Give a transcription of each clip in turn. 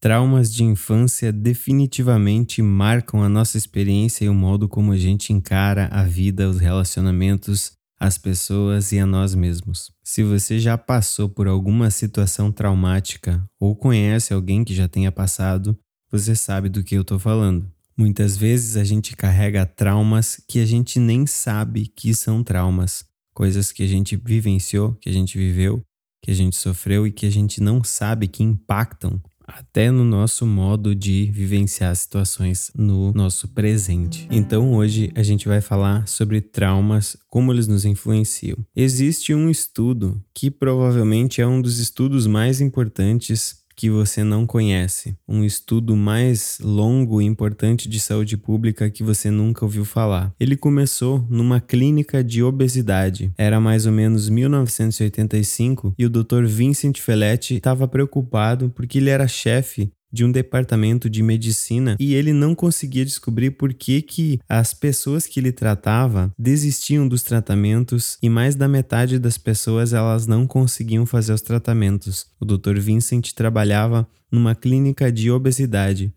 Traumas de infância definitivamente marcam a nossa experiência e o modo como a gente encara a vida, os relacionamentos, as pessoas e a nós mesmos. Se você já passou por alguma situação traumática ou conhece alguém que já tenha passado, você sabe do que eu estou falando. Muitas vezes a gente carrega traumas que a gente nem sabe que são traumas, coisas que a gente vivenciou, que a gente viveu, que a gente sofreu e que a gente não sabe que impactam até no nosso modo de vivenciar situações no nosso presente. Então hoje a gente vai falar sobre traumas, como eles nos influenciam. Existe um estudo que provavelmente é um dos estudos mais importantes que você não conhece, um estudo mais longo e importante de saúde pública que você nunca ouviu falar. Ele começou numa clínica de obesidade. Era mais ou menos 1985 e o Dr. Vincent Felletti estava preocupado porque ele era chefe de um departamento de medicina e ele não conseguia descobrir por que, que as pessoas que ele tratava desistiam dos tratamentos e mais da metade das pessoas elas não conseguiam fazer os tratamentos. O Dr. Vincent trabalhava numa clínica de obesidade.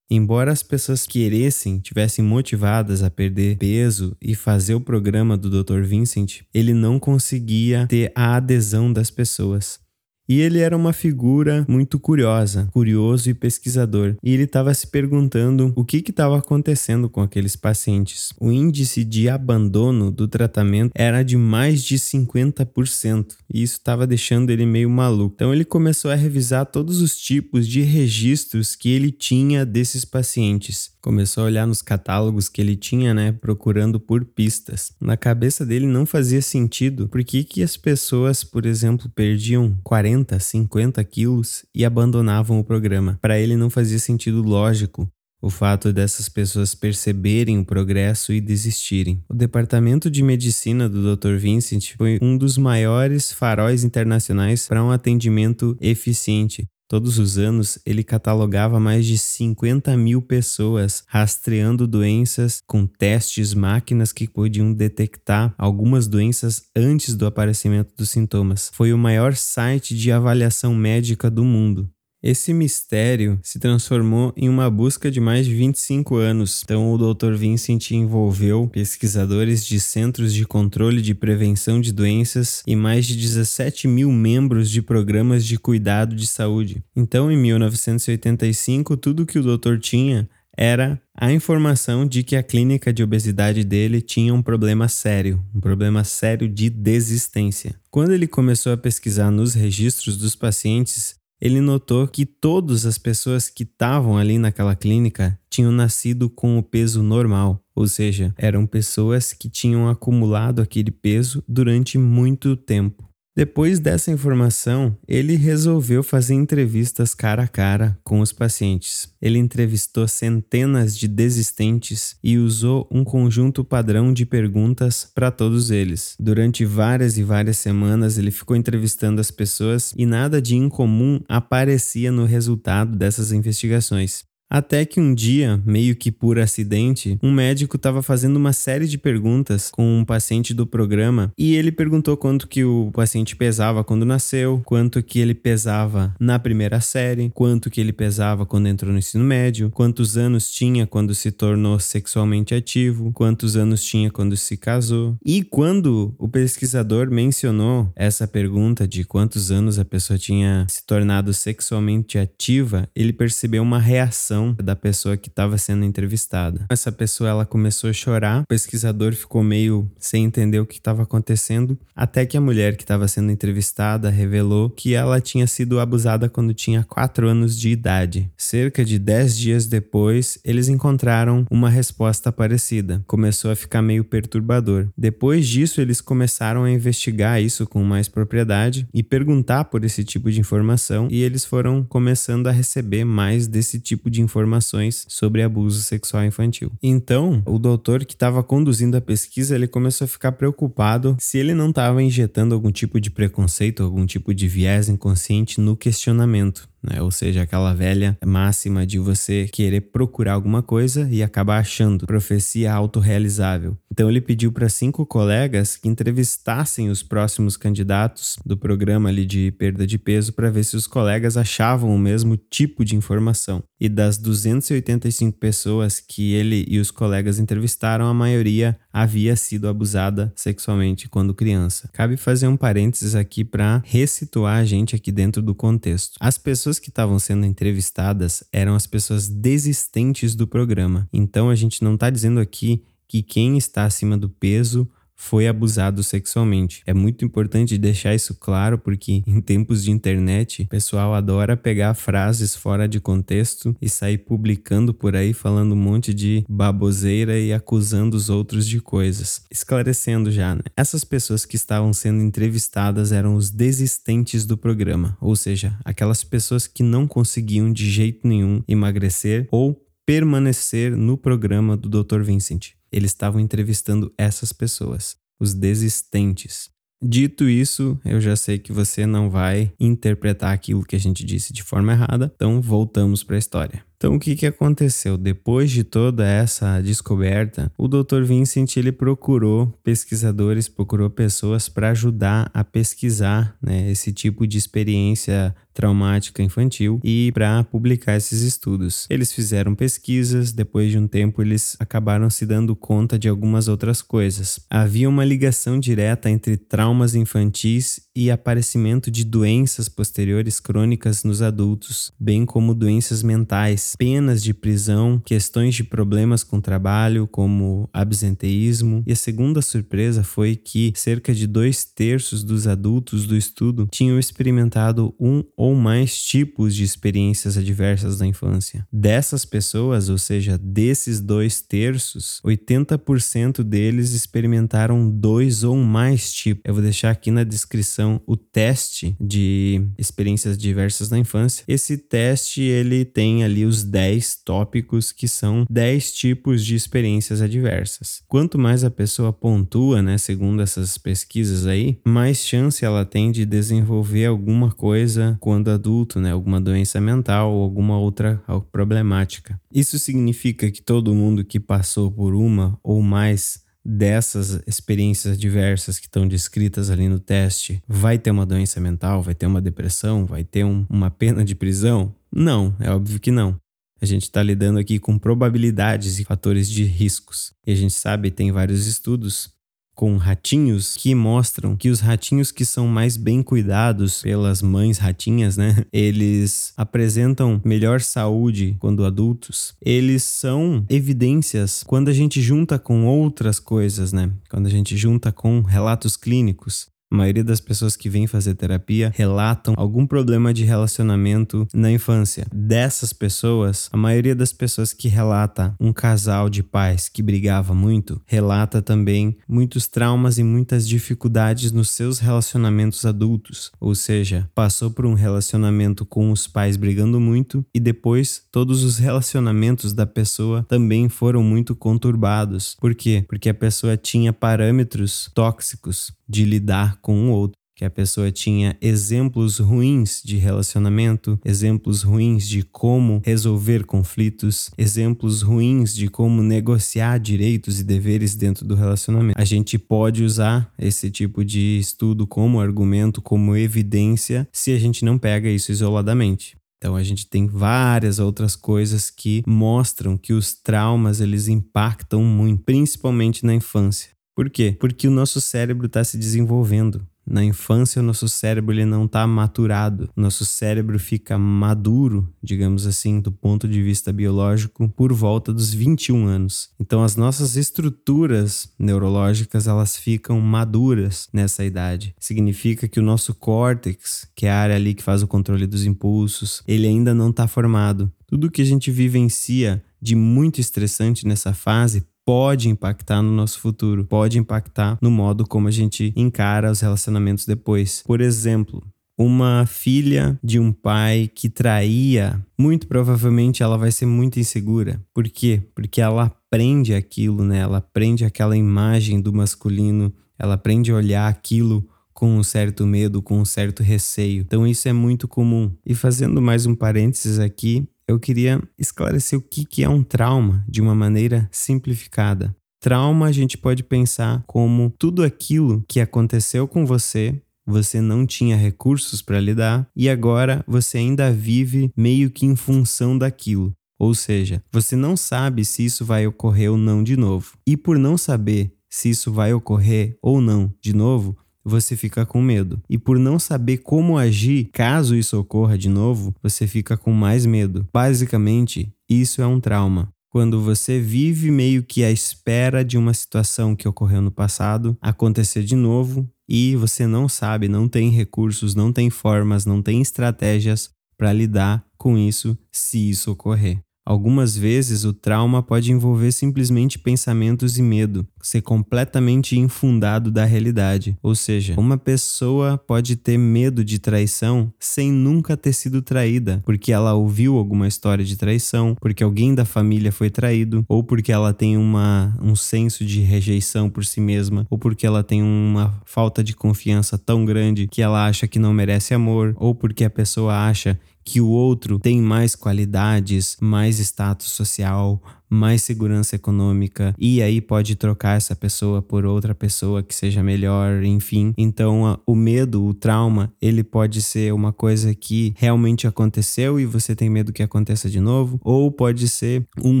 Embora as pessoas queressem, tivessem motivadas a perder peso e fazer o programa do Dr. Vincent, ele não conseguia ter a adesão das pessoas. E ele era uma figura muito curiosa, curioso e pesquisador. E ele estava se perguntando o que estava acontecendo com aqueles pacientes. O índice de abandono do tratamento era de mais de 50%. E isso estava deixando ele meio maluco. Então ele começou a revisar todos os tipos de registros que ele tinha desses pacientes começou a olhar nos catálogos que ele tinha, né, procurando por pistas. Na cabeça dele não fazia sentido por que, que as pessoas, por exemplo, perdiam 40, 50 quilos e abandonavam o programa. Para ele não fazia sentido lógico o fato dessas pessoas perceberem o progresso e desistirem. O departamento de medicina do Dr. Vincent foi um dos maiores faróis internacionais para um atendimento eficiente. Todos os anos, ele catalogava mais de 50 mil pessoas, rastreando doenças com testes, máquinas que podiam detectar algumas doenças antes do aparecimento dos sintomas. Foi o maior site de avaliação médica do mundo. Esse mistério se transformou em uma busca de mais de 25 anos. Então, o Dr. Vincent envolveu pesquisadores de centros de controle de prevenção de doenças e mais de 17 mil membros de programas de cuidado de saúde. Então, em 1985, tudo que o doutor tinha era a informação de que a clínica de obesidade dele tinha um problema sério, um problema sério de desistência. Quando ele começou a pesquisar nos registros dos pacientes, ele notou que todas as pessoas que estavam ali naquela clínica tinham nascido com o peso normal, ou seja, eram pessoas que tinham acumulado aquele peso durante muito tempo. Depois dessa informação, ele resolveu fazer entrevistas cara a cara com os pacientes. Ele entrevistou centenas de desistentes e usou um conjunto padrão de perguntas para todos eles. Durante várias e várias semanas, ele ficou entrevistando as pessoas e nada de incomum aparecia no resultado dessas investigações. Até que um dia, meio que por acidente, um médico estava fazendo uma série de perguntas com um paciente do programa e ele perguntou quanto que o paciente pesava quando nasceu, quanto que ele pesava na primeira série, quanto que ele pesava quando entrou no ensino médio, quantos anos tinha quando se tornou sexualmente ativo, quantos anos tinha quando se casou. E quando o pesquisador mencionou essa pergunta de quantos anos a pessoa tinha se tornado sexualmente ativa, ele percebeu uma reação reação da pessoa que estava sendo entrevistada. Essa pessoa ela começou a chorar, o pesquisador ficou meio sem entender o que estava acontecendo, até que a mulher que estava sendo entrevistada revelou que ela tinha sido abusada quando tinha 4 anos de idade. Cerca de 10 dias depois, eles encontraram uma resposta parecida. Começou a ficar meio perturbador. Depois disso, eles começaram a investigar isso com mais propriedade e perguntar por esse tipo de informação, e eles foram começando a receber mais desse tipo de informação informações sobre abuso sexual infantil. Então, o doutor que estava conduzindo a pesquisa, ele começou a ficar preocupado se ele não estava injetando algum tipo de preconceito, algum tipo de viés inconsciente no questionamento né? Ou seja, aquela velha máxima de você querer procurar alguma coisa e acabar achando, profecia autorrealizável. Então ele pediu para cinco colegas que entrevistassem os próximos candidatos do programa ali de perda de peso para ver se os colegas achavam o mesmo tipo de informação. E das 285 pessoas que ele e os colegas entrevistaram, a maioria havia sido abusada sexualmente quando criança. Cabe fazer um parênteses aqui para resituar a gente aqui dentro do contexto. As pessoas que estavam sendo entrevistadas eram as pessoas desistentes do programa. Então a gente não está dizendo aqui que quem está acima do peso foi abusado sexualmente. É muito importante deixar isso claro porque em tempos de internet, o pessoal adora pegar frases fora de contexto e sair publicando por aí falando um monte de baboseira e acusando os outros de coisas. Esclarecendo já, né? Essas pessoas que estavam sendo entrevistadas eram os desistentes do programa, ou seja, aquelas pessoas que não conseguiam de jeito nenhum emagrecer ou permanecer no programa do Dr. Vincent. Eles estavam entrevistando essas pessoas, os desistentes. Dito isso, eu já sei que você não vai interpretar aquilo que a gente disse de forma errada, então voltamos para a história. Então, o que, que aconteceu? Depois de toda essa descoberta, o Dr. Vincent ele procurou pesquisadores, procurou pessoas para ajudar a pesquisar né, esse tipo de experiência traumática infantil e para publicar esses estudos. Eles fizeram pesquisas, depois de um tempo eles acabaram se dando conta de algumas outras coisas. Havia uma ligação direta entre traumas infantis e aparecimento de doenças posteriores crônicas nos adultos, bem como doenças mentais penas de prisão, questões de problemas com trabalho, como absenteísmo. E a segunda surpresa foi que cerca de dois terços dos adultos do estudo tinham experimentado um ou mais tipos de experiências adversas na infância. Dessas pessoas, ou seja, desses dois terços, 80% deles experimentaram dois ou mais tipos. Eu vou deixar aqui na descrição o teste de experiências diversas na infância. Esse teste ele tem ali os 10 tópicos que são 10 tipos de experiências adversas. Quanto mais a pessoa pontua, né, segundo essas pesquisas aí, mais chance ela tem de desenvolver alguma coisa quando adulto, né, alguma doença mental ou alguma outra problemática. Isso significa que todo mundo que passou por uma ou mais dessas experiências diversas que estão descritas ali no teste, vai ter uma doença mental, vai ter uma depressão, vai ter um, uma pena de prisão? Não, é óbvio que não. A gente está lidando aqui com probabilidades e fatores de riscos. E a gente sabe, tem vários estudos com ratinhos que mostram que os ratinhos que são mais bem cuidados pelas mães ratinhas, né? Eles apresentam melhor saúde quando adultos. Eles são evidências quando a gente junta com outras coisas, né? Quando a gente junta com relatos clínicos. A maioria das pessoas que vêm fazer terapia relatam algum problema de relacionamento na infância. Dessas pessoas, a maioria das pessoas que relata um casal de pais que brigava muito, relata também muitos traumas e muitas dificuldades nos seus relacionamentos adultos. Ou seja, passou por um relacionamento com os pais brigando muito e depois todos os relacionamentos da pessoa também foram muito conturbados. Por quê? Porque a pessoa tinha parâmetros tóxicos de lidar com o outro. Que a pessoa tinha exemplos ruins de relacionamento, exemplos ruins de como resolver conflitos, exemplos ruins de como negociar direitos e deveres dentro do relacionamento. A gente pode usar esse tipo de estudo como argumento, como evidência, se a gente não pega isso isoladamente. Então a gente tem várias outras coisas que mostram que os traumas eles impactam muito, principalmente na infância. Por quê? Porque o nosso cérebro está se desenvolvendo. Na infância, o nosso cérebro ele não está maturado. O nosso cérebro fica maduro, digamos assim, do ponto de vista biológico, por volta dos 21 anos. Então, as nossas estruturas neurológicas elas ficam maduras nessa idade. Significa que o nosso córtex, que é a área ali que faz o controle dos impulsos, ele ainda não está formado. Tudo que a gente vivencia de muito estressante nessa fase pode impactar no nosso futuro, pode impactar no modo como a gente encara os relacionamentos depois. Por exemplo, uma filha de um pai que traía, muito provavelmente ela vai ser muito insegura. Por quê? Porque ela aprende aquilo, né? Ela aprende aquela imagem do masculino, ela aprende a olhar aquilo com um certo medo, com um certo receio. Então isso é muito comum. E fazendo mais um parênteses aqui, eu queria esclarecer o que é um trauma de uma maneira simplificada. Trauma a gente pode pensar como tudo aquilo que aconteceu com você você não tinha recursos para lidar e agora você ainda vive meio que em função daquilo. Ou seja, você não sabe se isso vai ocorrer ou não de novo. E por não saber se isso vai ocorrer ou não de novo, você fica com medo. E por não saber como agir caso isso ocorra de novo, você fica com mais medo. Basicamente, isso é um trauma. Quando você vive meio que à espera de uma situação que ocorreu no passado acontecer de novo e você não sabe, não tem recursos, não tem formas, não tem estratégias para lidar com isso se isso ocorrer. Algumas vezes o trauma pode envolver simplesmente pensamentos e medo, ser completamente infundado da realidade. Ou seja, uma pessoa pode ter medo de traição sem nunca ter sido traída, porque ela ouviu alguma história de traição, porque alguém da família foi traído, ou porque ela tem uma, um senso de rejeição por si mesma, ou porque ela tem uma falta de confiança tão grande que ela acha que não merece amor, ou porque a pessoa acha que o outro tem mais qualidades, mais status social, mais segurança econômica e aí pode trocar essa pessoa por outra pessoa que seja melhor, enfim. Então, o medo, o trauma, ele pode ser uma coisa que realmente aconteceu e você tem medo que aconteça de novo, ou pode ser um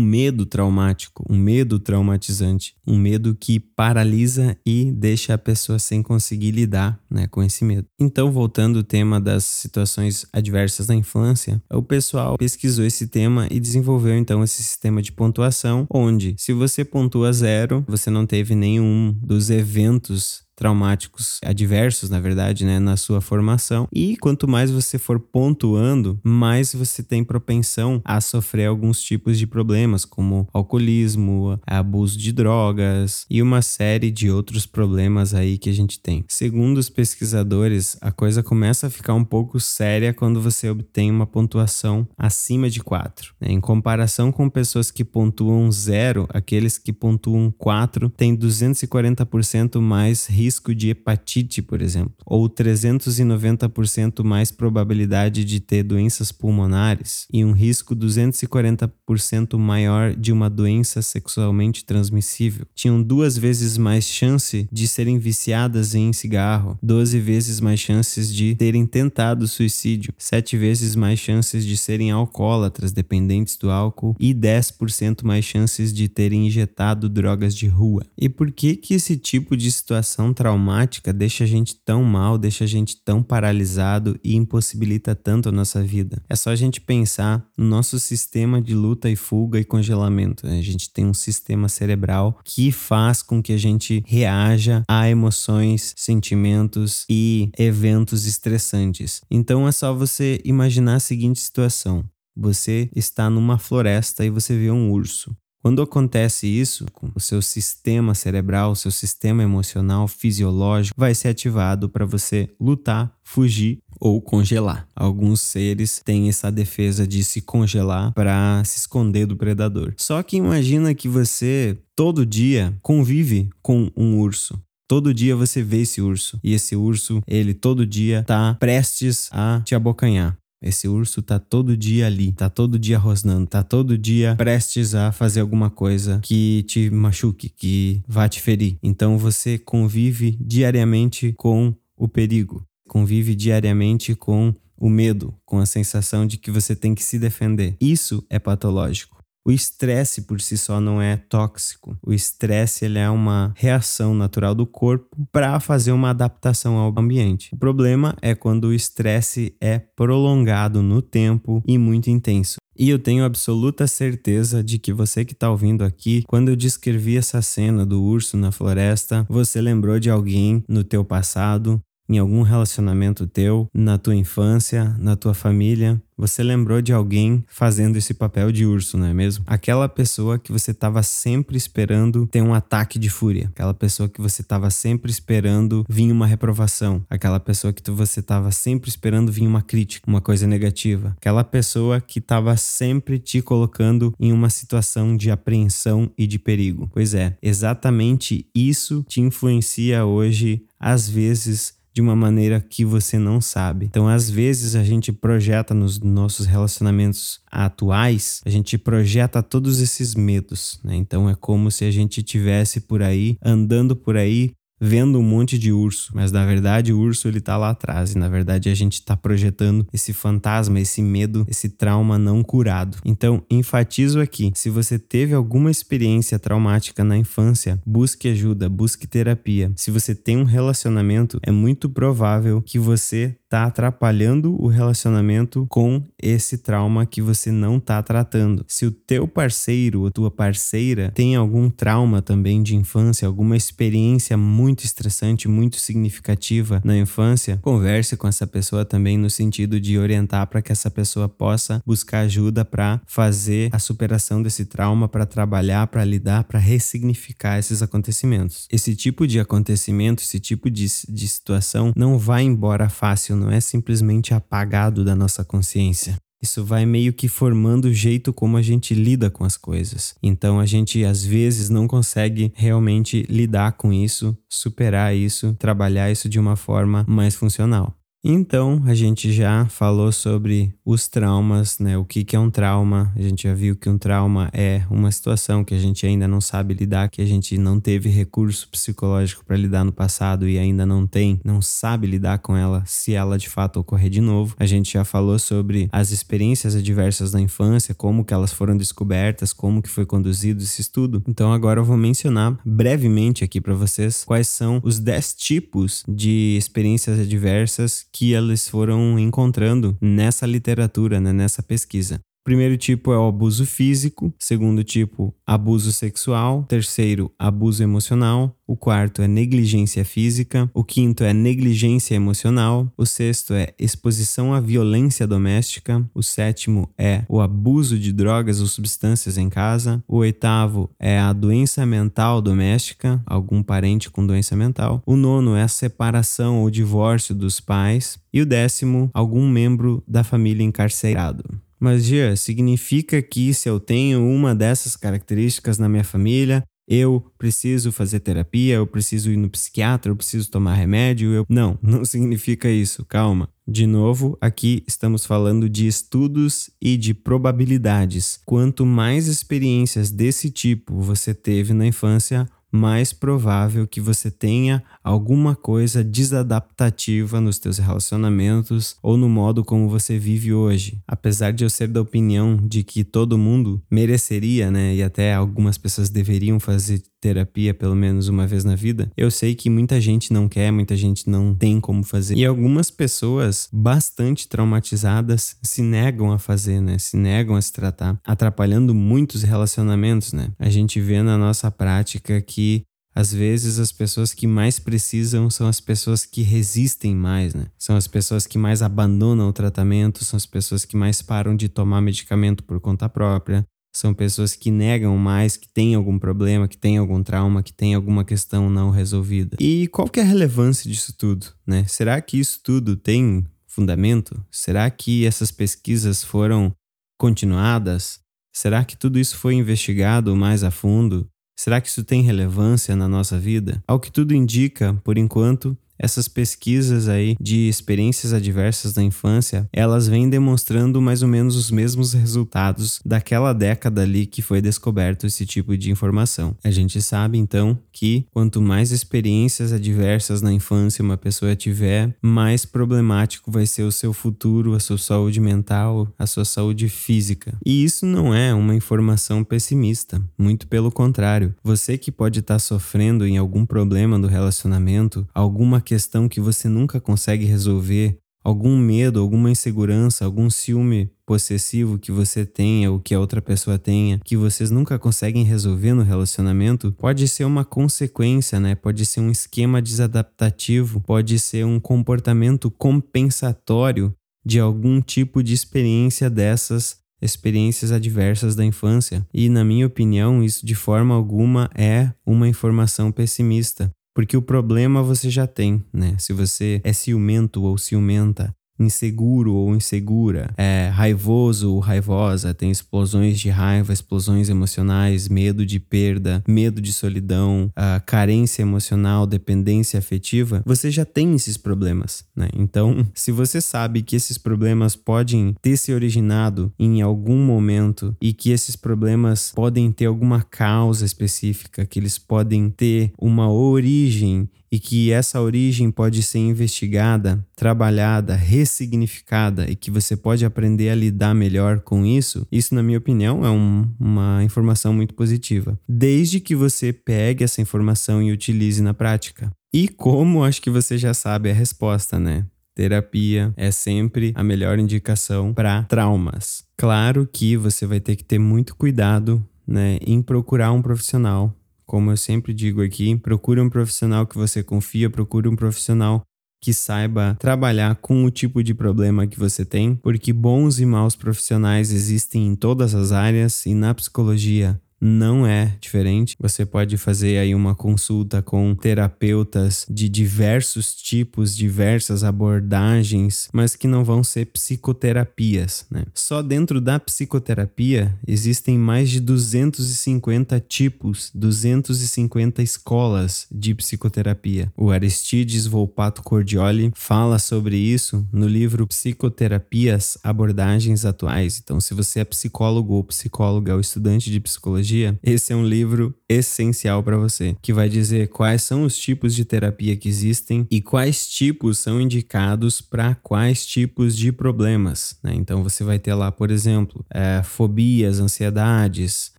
medo traumático, um medo traumatizante, um medo que paralisa e deixa a pessoa sem conseguir lidar, né, com esse medo. Então, voltando ao tema das situações adversas na infância, o pessoal pesquisou esse tema e desenvolveu então esse sistema de pontuação pontuação, onde se você pontua zero, você não teve nenhum dos eventos traumáticos adversos, na verdade, né, na sua formação. E quanto mais você for pontuando, mais você tem propensão a sofrer alguns tipos de problemas, como alcoolismo, abuso de drogas e uma série de outros problemas aí que a gente tem. Segundo os pesquisadores, a coisa começa a ficar um pouco séria quando você obtém uma pontuação acima de 4. Né? Em comparação com pessoas que pontuam zero, aqueles que pontuam 4 têm 240% mais risco risco de hepatite, por exemplo, ou 390% mais probabilidade de ter doenças pulmonares e um risco 240% maior de uma doença sexualmente transmissível. Tinham duas vezes mais chance de serem viciadas em cigarro, 12 vezes mais chances de terem tentado suicídio, 7 vezes mais chances de serem alcoólatras dependentes do álcool e 10% mais chances de terem injetado drogas de rua. E por que que esse tipo de situação traumática deixa a gente tão mal, deixa a gente tão paralisado e impossibilita tanto a nossa vida. É só a gente pensar no nosso sistema de luta e fuga e congelamento. A gente tem um sistema cerebral que faz com que a gente reaja a emoções, sentimentos e eventos estressantes. Então é só você imaginar a seguinte situação. Você está numa floresta e você vê um urso. Quando acontece isso, o seu sistema cerebral, o seu sistema emocional, fisiológico vai ser ativado para você lutar, fugir ou congelar. Alguns seres têm essa defesa de se congelar para se esconder do predador. Só que imagina que você todo dia convive com um urso. Todo dia você vê esse urso e esse urso, ele todo dia tá prestes a te abocanhar. Esse urso tá todo dia ali, tá todo dia rosnando, tá todo dia prestes a fazer alguma coisa que te machuque, que vá te ferir. Então você convive diariamente com o perigo, convive diariamente com o medo, com a sensação de que você tem que se defender. Isso é patológico. O estresse por si só não é tóxico. O estresse ele é uma reação natural do corpo para fazer uma adaptação ao ambiente. O problema é quando o estresse é prolongado no tempo e muito intenso. E eu tenho absoluta certeza de que você que está ouvindo aqui, quando eu descrevi essa cena do urso na floresta, você lembrou de alguém no teu passado, em algum relacionamento teu, na tua infância, na tua família, você lembrou de alguém fazendo esse papel de urso, não é mesmo? Aquela pessoa que você estava sempre esperando ter um ataque de fúria, aquela pessoa que você estava sempre esperando vir uma reprovação, aquela pessoa que você estava sempre esperando vir uma crítica, uma coisa negativa, aquela pessoa que estava sempre te colocando em uma situação de apreensão e de perigo. Pois é, exatamente isso te influencia hoje, às vezes de uma maneira que você não sabe. Então, às vezes, a gente projeta nos nossos relacionamentos atuais, a gente projeta todos esses medos, né? Então, é como se a gente tivesse por aí, andando por aí, vendo um monte de urso, mas na verdade o urso ele tá lá atrás e na verdade a gente tá projetando esse fantasma, esse medo, esse trauma não curado. Então, enfatizo aqui, se você teve alguma experiência traumática na infância, busque ajuda, busque terapia. Se você tem um relacionamento, é muito provável que você está atrapalhando o relacionamento com esse trauma que você não está tratando. Se o teu parceiro ou tua parceira tem algum trauma também de infância, alguma experiência muito estressante, muito significativa na infância, converse com essa pessoa também no sentido de orientar para que essa pessoa possa buscar ajuda para fazer a superação desse trauma, para trabalhar, para lidar, para ressignificar esses acontecimentos. Esse tipo de acontecimento, esse tipo de, de situação não vai embora fácil não é simplesmente apagado da nossa consciência. Isso vai meio que formando o jeito como a gente lida com as coisas. Então a gente às vezes não consegue realmente lidar com isso, superar isso, trabalhar isso de uma forma mais funcional. Então, a gente já falou sobre os traumas, né? O que, que é um trauma? A gente já viu que um trauma é uma situação que a gente ainda não sabe lidar, que a gente não teve recurso psicológico para lidar no passado e ainda não tem, não sabe lidar com ela se ela de fato ocorrer de novo. A gente já falou sobre as experiências adversas da infância, como que elas foram descobertas, como que foi conduzido esse estudo. Então, agora eu vou mencionar brevemente aqui para vocês quais são os 10 tipos de experiências adversas que eles foram encontrando nessa literatura, né, nessa pesquisa. Primeiro tipo é o abuso físico, segundo tipo, abuso sexual, terceiro, abuso emocional, o quarto é negligência física, o quinto é negligência emocional, o sexto é exposição à violência doméstica, o sétimo é o abuso de drogas ou substâncias em casa, o oitavo é a doença mental doméstica, algum parente com doença mental, o nono é a separação ou divórcio dos pais, e o décimo, algum membro da família encarcerado. Mas, Gia, significa que se eu tenho uma dessas características na minha família, eu preciso fazer terapia, eu preciso ir no psiquiatra, eu preciso tomar remédio, eu... Não, não significa isso, calma. De novo, aqui estamos falando de estudos e de probabilidades. Quanto mais experiências desse tipo você teve na infância, mais provável que você tenha alguma coisa desadaptativa nos teus relacionamentos ou no modo como você vive hoje. Apesar de eu ser da opinião de que todo mundo mereceria, né, e até algumas pessoas deveriam fazer terapia pelo menos uma vez na vida, eu sei que muita gente não quer, muita gente não tem como fazer. E algumas pessoas bastante traumatizadas se negam a fazer, né? Se negam a se tratar, atrapalhando muitos relacionamentos, né? A gente vê na nossa prática que às vezes as pessoas que mais precisam são as pessoas que resistem mais, né? São as pessoas que mais abandonam o tratamento, são as pessoas que mais param de tomar medicamento por conta própria, são pessoas que negam mais, que têm algum problema, que têm algum trauma, que têm alguma questão não resolvida. E qual que é a relevância disso tudo, né? Será que isso tudo tem fundamento? Será que essas pesquisas foram continuadas? Será que tudo isso foi investigado mais a fundo? Será que isso tem relevância na nossa vida? Ao que tudo indica, por enquanto, essas pesquisas aí de experiências adversas da infância, elas vêm demonstrando mais ou menos os mesmos resultados daquela década ali que foi descoberto esse tipo de informação. A gente sabe então que quanto mais experiências adversas na infância uma pessoa tiver, mais problemático vai ser o seu futuro, a sua saúde mental, a sua saúde física. E isso não é uma informação pessimista, muito pelo contrário. Você que pode estar sofrendo em algum problema do relacionamento, alguma que você nunca consegue resolver, algum medo, alguma insegurança, algum ciúme possessivo que você tenha ou que a outra pessoa tenha, que vocês nunca conseguem resolver no relacionamento, pode ser uma consequência, né? Pode ser um esquema desadaptativo, pode ser um comportamento compensatório de algum tipo de experiência dessas experiências adversas da infância. E, na minha opinião, isso de forma alguma é uma informação pessimista. Porque o problema você já tem, né? Se você é ciumento ou ciumenta, inseguro ou insegura, é raivoso ou raivosa, tem explosões de raiva, explosões emocionais, medo de perda, medo de solidão, carência emocional, dependência afetiva, você já tem esses problemas, né? Então, se você sabe que esses problemas podem ter se originado em algum momento e que esses problemas podem ter alguma causa específica, que eles podem ter uma origem e que essa origem pode ser investigada, trabalhada, ressignificada e que você pode aprender a lidar melhor com isso, isso, na minha opinião, é um, uma informação muito positiva. Desde que você pegue essa informação e utilize na prática. E como acho que você já sabe a resposta, né? Terapia é sempre a melhor indicação para traumas. Claro que você vai ter que ter muito cuidado né, em procurar um profissional como eu sempre digo aqui, procure um profissional que você confia, procure um profissional que saiba trabalhar com o tipo de problema que você tem, porque bons e maus profissionais existem em todas as áreas e na psicologia não é diferente. Você pode fazer aí uma consulta com terapeutas de diversos tipos, diversas abordagens, mas que não vão ser psicoterapias, né? Só dentro da psicoterapia existem mais de 250 tipos, 250 escolas de psicoterapia. O Aristides Volpato Cordioli fala sobre isso no livro Psicoterapias Abordagens Atuais. Então, se você é psicólogo ou psicóloga ou estudante de psicologia, esse é um livro essencial para você, que vai dizer quais são os tipos de terapia que existem e quais tipos são indicados para quais tipos de problemas. Né? Então você vai ter lá, por exemplo, é, fobias, ansiedades,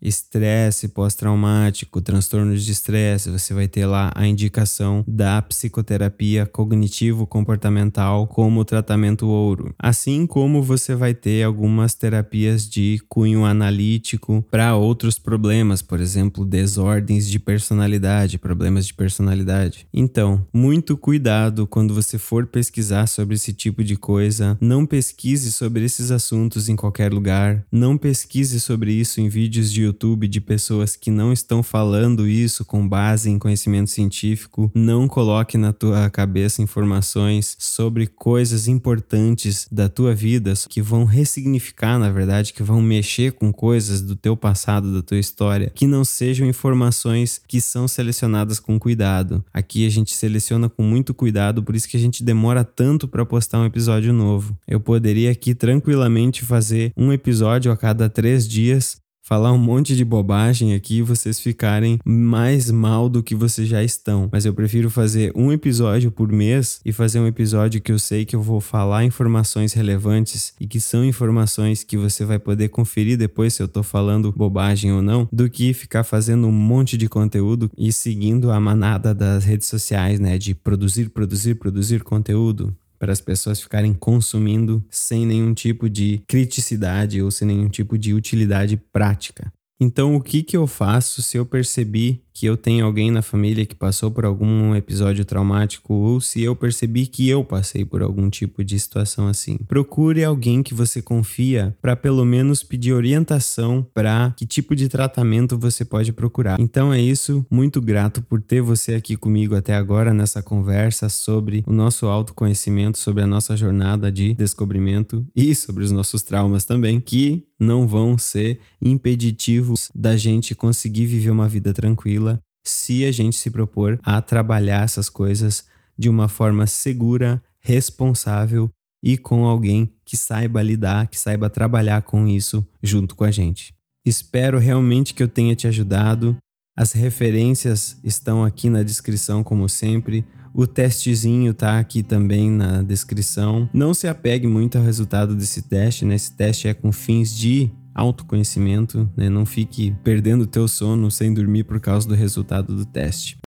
estresse pós-traumático, transtornos de estresse. Você vai ter lá a indicação da psicoterapia cognitivo-comportamental como tratamento ouro, assim como você vai ter algumas terapias de cunho analítico para outros problemas problemas, por exemplo, desordens de personalidade, problemas de personalidade. Então, muito cuidado quando você for pesquisar sobre esse tipo de coisa. Não pesquise sobre esses assuntos em qualquer lugar. Não pesquise sobre isso em vídeos de YouTube de pessoas que não estão falando isso com base em conhecimento científico. Não coloque na tua cabeça informações sobre coisas importantes da tua vida que vão ressignificar, na verdade, que vão mexer com coisas do teu passado, da tua história história que não sejam informações que são selecionadas com cuidado. Aqui a gente seleciona com muito cuidado, por isso que a gente demora tanto para postar um episódio novo. Eu poderia aqui tranquilamente fazer um episódio a cada três dias falar um monte de bobagem aqui e vocês ficarem mais mal do que vocês já estão. Mas eu prefiro fazer um episódio por mês e fazer um episódio que eu sei que eu vou falar informações relevantes e que são informações que você vai poder conferir depois se eu tô falando bobagem ou não, do que ficar fazendo um monte de conteúdo e seguindo a manada das redes sociais, né, de produzir, produzir, produzir conteúdo para as pessoas ficarem consumindo sem nenhum tipo de criticidade ou sem nenhum tipo de utilidade prática. Então, o que, que eu faço se eu percebi que eu tenho alguém na família que passou por algum episódio traumático ou se eu percebi que eu passei por algum tipo de situação assim. Procure alguém que você confia para pelo menos pedir orientação para que tipo de tratamento você pode procurar. Então é isso, muito grato por ter você aqui comigo até agora nessa conversa sobre o nosso autoconhecimento, sobre a nossa jornada de descobrimento e sobre os nossos traumas também, que não vão ser impeditivos da gente conseguir viver uma vida tranquila se a gente se propor a trabalhar essas coisas de uma forma segura, responsável e com alguém que saiba lidar, que saiba trabalhar com isso junto com a gente. Espero realmente que eu tenha te ajudado. As referências estão aqui na descrição, como sempre. O testezinho tá aqui também na descrição. Não se apegue muito ao resultado desse teste, né? Esse teste é com fins de autoconhecimento, né? Não fique perdendo o teu sono sem dormir por causa do resultado do teste.